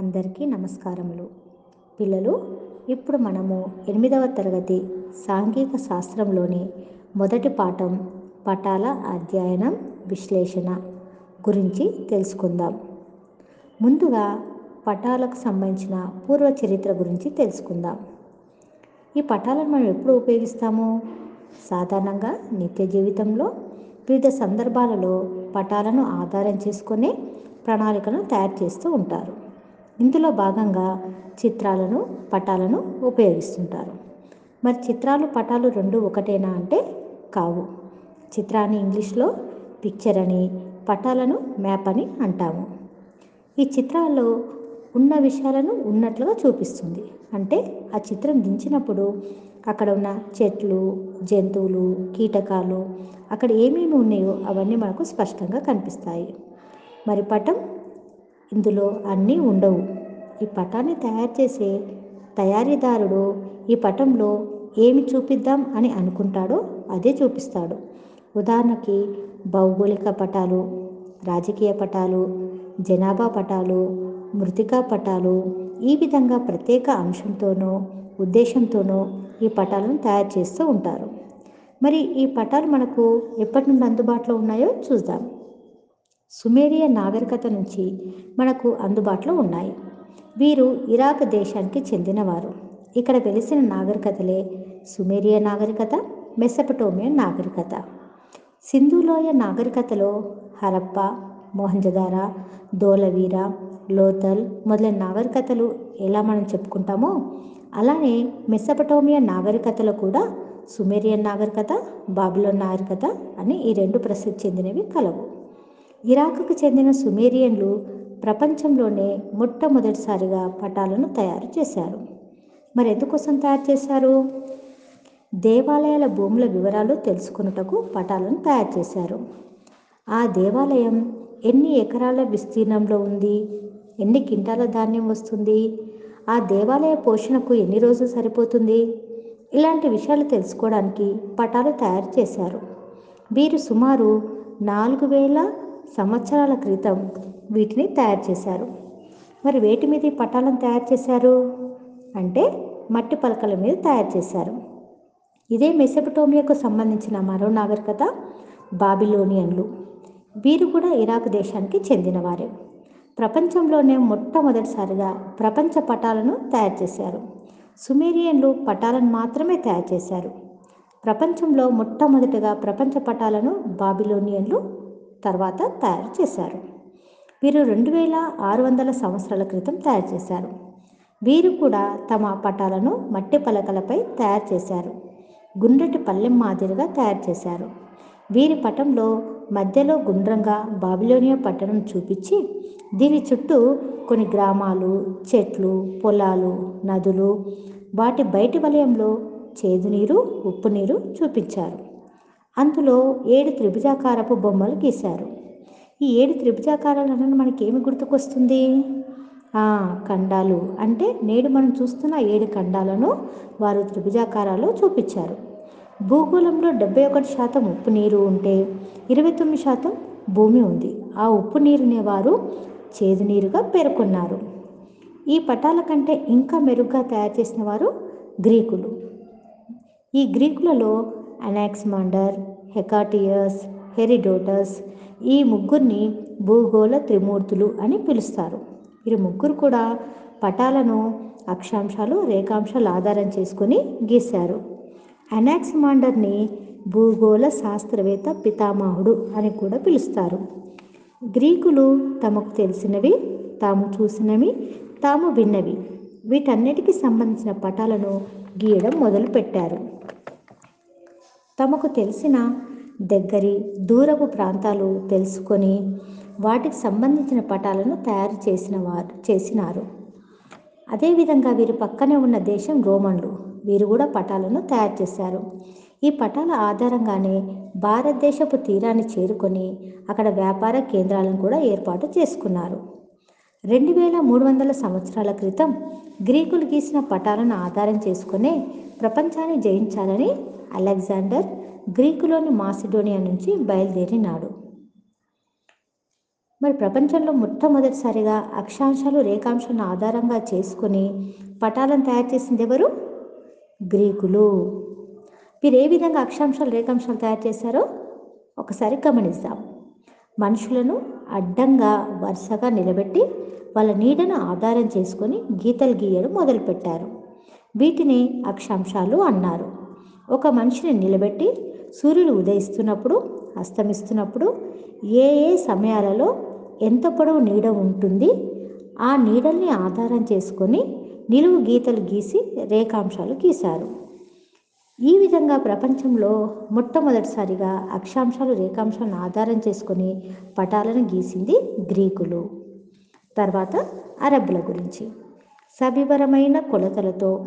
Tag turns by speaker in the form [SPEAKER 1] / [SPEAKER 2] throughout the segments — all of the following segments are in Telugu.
[SPEAKER 1] అందరికీ నమస్కారములు. పిల్లలు ఇప్పుడు మనము ఎనిమిదవ తరగతి సాంఘిక శాస్త్రంలోని మొదటి పాఠం పటాల అధ్యయనం విశ్లేషణ గురించి తెలుసుకుందాం. ముందుగా పటాలకు సంబంధించిన పూర్వ చరిత్ర గురించి తెలుసుకుందాం. ఈ పటాలను మనం ఎప్పుడు ఉపయోగిస్తాము? సాధారణంగా నిత్య జీవితంలో వివిధ సందర్భాలలో పటాలను ఆధారం చేసుకొని ప్రణాళికను తయారు చేస్తూ ఉంటారు. ఇందులో భాగంగా చిత్రాలను పటాలను ఉపయోగిస్తుంటారు. మరి చిత్రాలు పటాలు రెండు ఒకటేనా అంటే కావు. చిత్రాన్ని ఇంగ్లీష్లో పిక్చర్ అని పటాలను మ్యాప్ అని అంటాము. ఈ చిత్రాల్లో ఉన్న విషయాలను ఉన్నట్లుగా చూపిస్తుంది. అంటే ఆ చిత్రం దించినప్పుడు అక్కడ ఉన్న చెట్లు జంతువులు కీటకాలు అక్కడ ఏమేమి ఉన్నాయో అవన్నీ మనకు స్పష్టంగా కనిపిస్తాయి. మరి పటం ఇందులో అన్నీ ఉండవు. ఈ పటాన్ని తయారు చేసే తయారీదారుడు ఈ పటంలో ఏమి చూపిద్దాం అని అనుకుంటాడో అదే చూపిస్తాడు. ఉదాహరణకి భౌగోళిక పటాలు రాజకీయ పటాలు జనాభా పటాలు మృతికా పటాలు ఈ విధంగా ప్రత్యేక అంశంతోనో ఉద్దేశంతోనో ఈ పటాలను తయారు చేస్తూ ఉంటారు. మరి ఈ పటాలు మనకు ఎప్పటి నుండి అందుబాటులో ఉన్నాయో చూద్దాం. సుమేరియా నాగరికత నుంచి మనకు అందుబాటులో ఉన్నాయి. వీరు ఇరాక్ దేశానికి చెందినవారు. ఇక్కడ వెలిసిన నాగరికతలే సుమేరియా నాగరికత మెసపటోమియన్ నాగరికత. సింధులోయ నాగరికతలో హరప్ప మొహంజదార ధోలవీర లోతల్ మొదలైన నాగరికతలు ఎలా మనం చెప్పుకుంటామో అలానే మెసపటోమియా నాగరికతలో కూడా సుమేరియన్ నాగరికత బాబిలోన్ నాగరికత అని ఈ రెండు ప్రసిద్ధి చెందినవి కలవు. ఇరాక్కు చెందిన సుమేరియన్లు ప్రపంచంలోనే మొట్టమొదటిసారిగా పటాలను తయారు చేశారు. మరి ఎందుకోసం తయారు చేశారు? దేవాలయాల భూముల వివరాలు తెలుసుకున్నటకు పటాలను తయారు చేశారు. ఆ దేవాలయం ఎన్ని ఎకరాల విస్తీర్ణంలో ఉంది? ఎన్ని కింటాల ధాన్యం వస్తుంది? ఆ దేవాలయ పోషణకు ఎన్ని రోజులు సరిపోతుంది? ఇలాంటి విషయాలు తెలుసుకోవడానికి పటాలు తయారు చేశారు. వీరు సుమారు నాలుగు వేల సంవత్సరాల క్రితం వీటిని తయారు చేశారు. మరి వేటి మీద ఈ పటాలను తయారు చేశారు? అంటే మట్టి పలకల మీద తయారు చేశారు. ఇదే మెసపటోమియాకు సంబంధించిన మరో నాగరికత బాబిలోనియన్లు. వీరు కూడా ఇరాక్ దేశానికి చెందినవారే. ప్రపంచంలోనే మొట్టమొదటిసారిగా ప్రపంచ పటాలను తయారు చేశారు. సుమేరియన్లు పటాలను మాత్రమే తయారు చేశారు. ప్రపంచంలో మొట్టమొదటిగా ప్రపంచ పటాలను బాబిలోనియన్లు తర్వాత తయారు చేశారు. వీరు రెండు వేల ఆరు వందల సంవత్సరాల క్రితం తయారు చేశారు. వీరు కూడా తమ పటాలను మట్టి పలకలపై తయారు చేశారు. గుండ్రటి పల్లెం మాదిరిగా తయారు చేశారు. వీరి పటంలో మధ్యలో గుండ్రంగా బాబిలోనియా పట్టణం చూపించి దీని చుట్టూ కొన్ని గ్రామాలు చెట్లు పొలాలు నదులు వాటి బయటి వలయంలో చేదు నీరు ఉప్పు నీరు చూపించారు. అందులో ఏడు త్రిభుజాకారపు బొమ్మలు గీశారు. ఈ ఏడు త్రిభుజాకారాలను మనకి ఏమి గుర్తుకొస్తుంది ఖండాలు. అంటే నేడు మనం చూస్తున్న ఏడు ఖండాలను వారు త్రిభుజాకారాలు చూపించారు. భూగోళంలో డెబ్బై ఒకటి శాతం ఉప్పు నీరు ఉంటే ఇరవై తొమ్మిది శాతం భూమి ఉంది. ఆ ఉప్పు నీరుని వారు చేదు నీరుగా పేర్కొన్నారు. ఈ పటాల కంటే ఇంకా మెరుగ్గా తయారు చేసిన వారు గ్రీకులు. ఈ గ్రీకులలో అనాక్స్మాండర్ హెకాటియస్ హెరిడోటస్ ఈ ముగ్గురిని భూగోళ త్రిమూర్తులు అని పిలుస్తారు. వీరు ముగ్గురు కూడా పటాలను అక్షాంశాలు రేఖాంశాలు ఆధారం చేసుకుని గీశారు. అనాక్స్మాండర్ని భూగోళ శాస్త్రవేత్త పితామహుడు అని కూడా పిలుస్తారు. గ్రీకులు తమకు తెలిసినవి తాము చూసినవి తాము విన్నవి. వీటన్నిటికీ సంబంధించిన పటాలను గీయడం మొదలుపెట్టారు. తమకు తెలిసిన దగ్గరి దూరపు ప్రాంతాలు తెలుసుకొని వాటికి సంబంధించిన పటాలను తయారు చేసిన వారు చేసినారు. అదేవిధంగా వీరి పక్కనే ఉన్న దేశం రోమన్లు. వీరు కూడా పటాలను తయారు చేశారు. ఈ పటాల ఆధారంగానే భారతదేశపు తీరాన్ని చేరుకొని అక్కడ వ్యాపార కేంద్రాలను కూడా ఏర్పాటు చేసుకున్నారు. రెండు వేల మూడు వందల సంవత్సరాల క్రితం గ్రీకులు గీసిన పటాలను ఆధారం చేసుకునే ప్రపంచాన్ని జయించాలని అలెగ్జాండర్ గ్రీకులోని మాసిడోనియా నుంచి బయలుదేరినాడు. మరి ప్రపంచంలో మొట్టమొదటిసారిగా అక్షాంశాలు రేఖాంశాలను ఆధారంగా చేసుకుని పటాలను తయారు చేసింది ఎవరు? గ్రీకులు. మీరు ఏ విధంగా అక్షాంశాలు రేఖాంశాలు తయారు చేశారో ఒకసారి గమనిస్తాం మనుషులను అడ్డంగా వరుసగా నిలబెట్టి వాళ్ళ నీడను ఆధారం చేసుకొని గీతలు గీయడం మొదలుపెట్టారు. వీటిని అక్షాంశాలు అన్నారు. ఒక మనిషిని నిలబెట్టి సూర్యుడు ఉదయిస్తున్నప్పుడు అస్తమిస్తున్నప్పుడు ఏ ఏ సమయాలలో ఎంత పొడవు నీడ ఉంటుంది ఆ నీడల్ని ఆధారం చేసుకొని నిలువు గీతలు గీసి రేఖాంశాలు గీశారు. ఈ విధంగా ప్రపంచంలో మొట్టమొదటిసారిగా అక్షాంశాలు రేఖాంశాలను ఆధారం చేసుకొని పటాలను గీసింది గ్రీకులు. తర్వాత అరబ్బుల గురించి. సవివరమైన కొలతలతో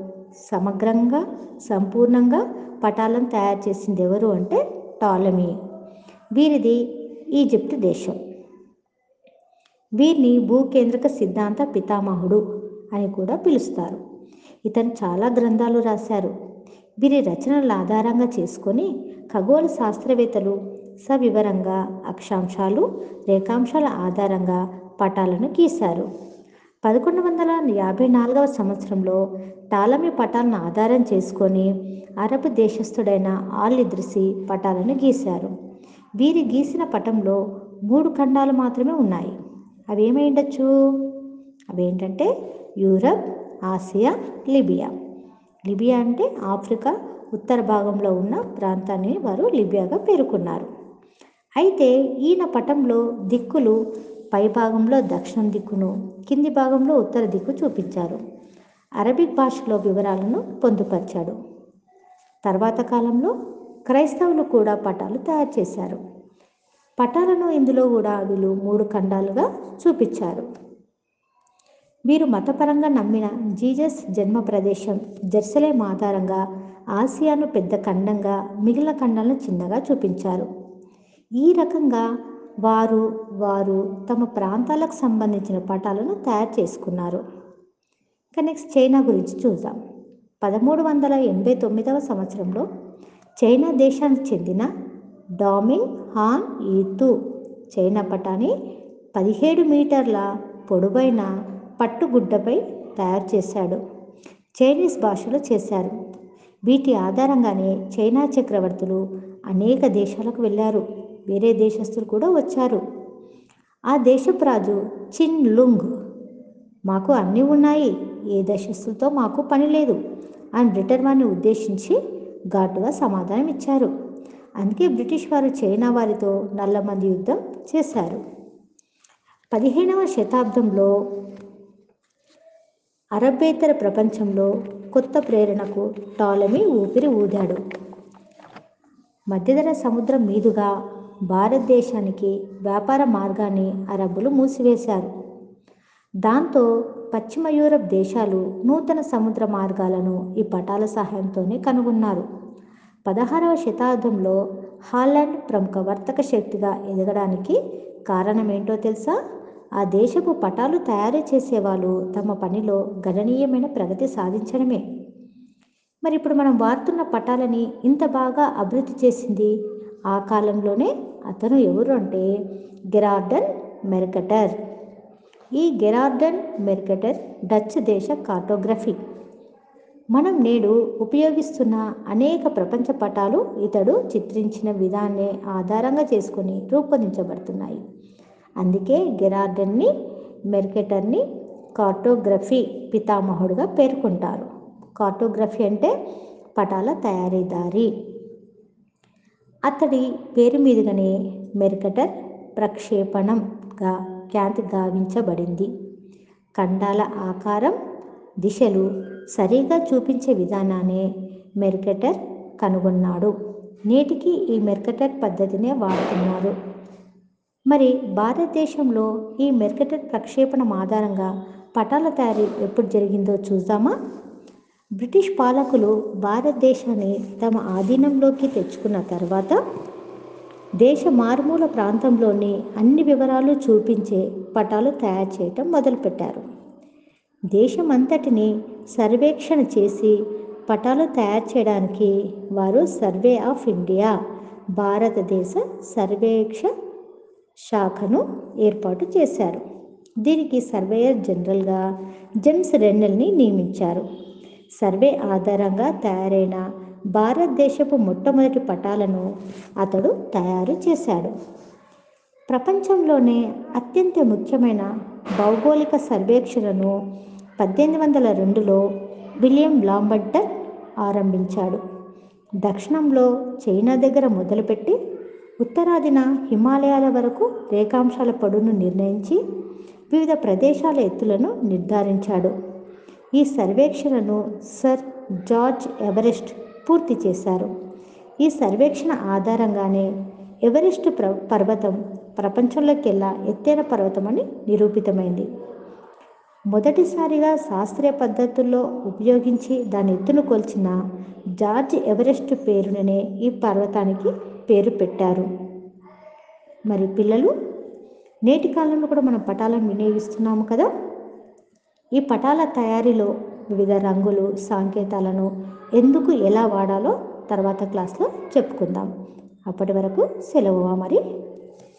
[SPEAKER 1] సమగ్రంగా సంపూర్ణంగా పటాలను తయారు చేసింది ఎవరు అంటే టాలమీ. వీరిది ఈజిప్ట్ దేశం. వీరిని భూకేంద్రక సిద్ధాంత పితామహుడు అని కూడా పిలుస్తారు. ఇతను చాలా గ్రంథాలు రాశారు. వీరి రచనల ఆధారంగా చేసుకొని ఖగోళ శాస్త్రవేత్తలు సవివరంగా అక్షాంశాలు రేఖాంశాల ఆధారంగా పటాలను గీశారు. పదకొండు వందల యాభై నాలుగవ సంవత్సరంలో టాలమీ పటాలను ఆధారం చేసుకొని అరబ్ దేశస్థుడైన ఆల్ ఇద్రిసి పటాలను గీశారు. వీరి గీసిన పటంలో మూడు ఖండాలు మాత్రమే ఉన్నాయి. అవి ఏమై ఉండొచ్చు అవేంటంటే యూరప్ ఆసియా లిబియా. లిబియా అంటే ఆఫ్రికా ఉత్తర భాగంలో ఉన్న ప్రాంతాన్ని వారు లిబియాగా పేర్కొన్నారు. అయితే ఈయన పటంలో దిక్కులు పై భాగంలో దక్షిణం దిక్కును కింది భాగంలో ఉత్తర దిక్కు చూపించారు. అరబిక్ భాషలో వివరాలను పొందుపరిచాడు. తర్వాత కాలంలో క్రైస్తవులు కూడా పటాలు తయారు చేశారు. పటాలను ఇందులో కూడా వీళ్ళు మూడు ఖండాలుగా చూపించారు. వీరు మతపరంగా నమ్మిన జీజస్ జన్మ ప్రదేశం జెర్సలేం ఆధారంగా ఆసియాను పెద్ద ఖండంగా మిగిలిన ఖండాలను చిన్నగా చూపించారు. ఈ రకంగా వారు వారు తమ ప్రాంతాలకు సంబంధించిన పటాలను తయారు చేసుకున్నారు. ఇక నెక్స్ట్ చైనా గురించి చూద్దాం. పదమూడు వందల ఎనభై తొమ్మిదవ సంవత్సరంలో చైనా దేశానికి చెందిన డామింగ్ హాన్ ఈతు చైనా పటాన్ని పదిహేడు మీటర్ల పొడవైన పట్టుగుడ్డపై తయారు చేశాడు. చైనీస్ భాషలో చేశారు. వీటి ఆధారంగానే చైనా చక్రవర్తులు అనేక దేశాలకు వెళ్ళారు. వేరే దేశస్తులు కూడా వచ్చారు. ఆ దేశపు రాజు చిన్ లుంగ్ మాకు అన్నీ ఉన్నాయి ఏ దేశస్తులతో మాకు పని లేదు అని బ్రిటన్ వారిని ఉద్దేశించి ఘాటుగా సమాధానం ఇచ్చారు. అందుకే బ్రిటిష్ వారు చైనా వారితో నల్లమంది యుద్ధం చేశారు. పదిహేనవ శతాబ్దంలో అరబ్బేతర ప్రపంచంలో కొత్త ప్రేరణకు టాలమీ ఊపిరి ఊదాడు. మధ్యధర సముద్రం మీదుగా భారతదేశానికి వ్యాపార మార్గాన్ని అరబ్బులు మూసివేశారు. దాంతో పశ్చిమ యూరప్ దేశాలు నూతన సముద్ర మార్గాలను ఈ పటాల సహాయంతోనే కనుగొన్నారు. పదహారవ శతాబ్దంలో హాలాండ్ ప్రముఖ వర్తక శక్తిగా ఎదగడానికి కారణమేంటో తెలుసా? ఆ దేశపు పటాలు తయారు చేసేవాళ్ళు తమ పనిలో గణనీయమైన ప్రగతి సాధించడమే. మరి ఇప్పుడు మనం వాడుతున్న పటాలని ఇంత బాగా అభివృద్ధి చేసింది ఆ కాలంలోనే? అతను ఎవరు అంటే గెరార్డన్ మెర్కటర్. ఈ గెరార్డన్ మెర్కటర్ డచ్ దేశ కార్టోగ్రఫీ. మనం నేడు ఉపయోగిస్తున్న అనేక ప్రపంచ పటాలు ఇతడు చిత్రించిన విధాన్ని ఆధారంగా చేసుకుని రూపొందించబడుతున్నాయి. అందుకే గెరార్డన్ని మెర్కెటర్ని కార్టోగ్రఫీ పితామహుడుగా పేర్కొంటారు. కార్టోగ్రఫీ అంటే పటాల తయారీదారి. అతడి పేరు మీదుగానే మెర్కటర్ ప్రక్షేపణంగా ఖ్యాతి గావించబడింది. ఖండాల ఆకారం దిశలు సరిగా చూపించే విధానాన్ని మెర్కటర్ కనుగొన్నాడు. నేటికి ఈ మెర్కటర్ పద్ధతినే వాడుతున్నారు. మరి భారతదేశంలో ఈ మెర్కటర్ ప్రక్షేపణం ఆధారంగా పటాల తయారీ ఎప్పుడు జరిగిందో చూద్దామా? బ్రిటిష్ పాలకులు భారతదేశాన్ని తమ ఆధీనంలోకి తెచ్చుకున్న తర్వాత దేశ మారుమూల ప్రాంతంలోని అన్ని వివరాలు చూపించే పటాలు తయారు చేయటం మొదలుపెట్టారు. దేశమంతటిని సర్వేక్షణ చేసి పటాలు తయారు చేయడానికి వారు సర్వే ఆఫ్ ఇండియా భారతదేశ సర్వేక్ష శాఖను ఏర్పాటు చేశారు. దీనికి సర్వేయర్ జనరల్గా జెమ్స్ రెన్నెల్ని నియమించారు. సర్వే ఆధారంగా తయారైన భారతదేశపు మొట్టమొదటి పటాలను అతడు తయారు చేశాడు. ప్రపంచంలోనే అత్యంత ముఖ్యమైన భౌగోళిక సర్వేక్షణను పద్దెనిమిది వందల రెండులో విలియం లాంబర్టన్ ఆరంభించాడు. దక్షిణంలో చైనా దగ్గర మొదలుపెట్టి ఉత్తరాదిన హిమాలయాల వరకు రేఖాంశాల పొడును నిర్ణయించి వివిధ ప్రదేశాల ఎత్తులను నిర్ధారించాడు. ఈ సర్వేక్షణను సర్ జార్జ్ ఎవరెస్ట్ పూర్తి చేశారు. ఈ సర్వేక్షణ ఆధారంగానే ఎవరెస్ట్ ప్ర పర్వతం ప్రపంచంలోకెల్లా ఎత్తైన పర్వతం అని నిరూపితమైంది. మొదటిసారిగా శాస్త్రీయ పద్ధతుల్లో ఉపయోగించి దాని ఎత్తును కొల్చిన జార్జ్ ఎవరెస్ట్ పేరుననే ఈ పర్వతానికి పేరు పెట్టారు. మరి పిల్లలు నేటి కాలంలో కూడా మనం పటాలను వినియోగిస్తున్నాము కదా? ఈ పటాల తయారీలో వివిధ రంగులు సాంకేతాలను ఎందుకు ఎలా వాడాలో తర్వాత క్లాస్లో చెప్పుకుందాం. అప్పటి వరకు సెలవు మరి.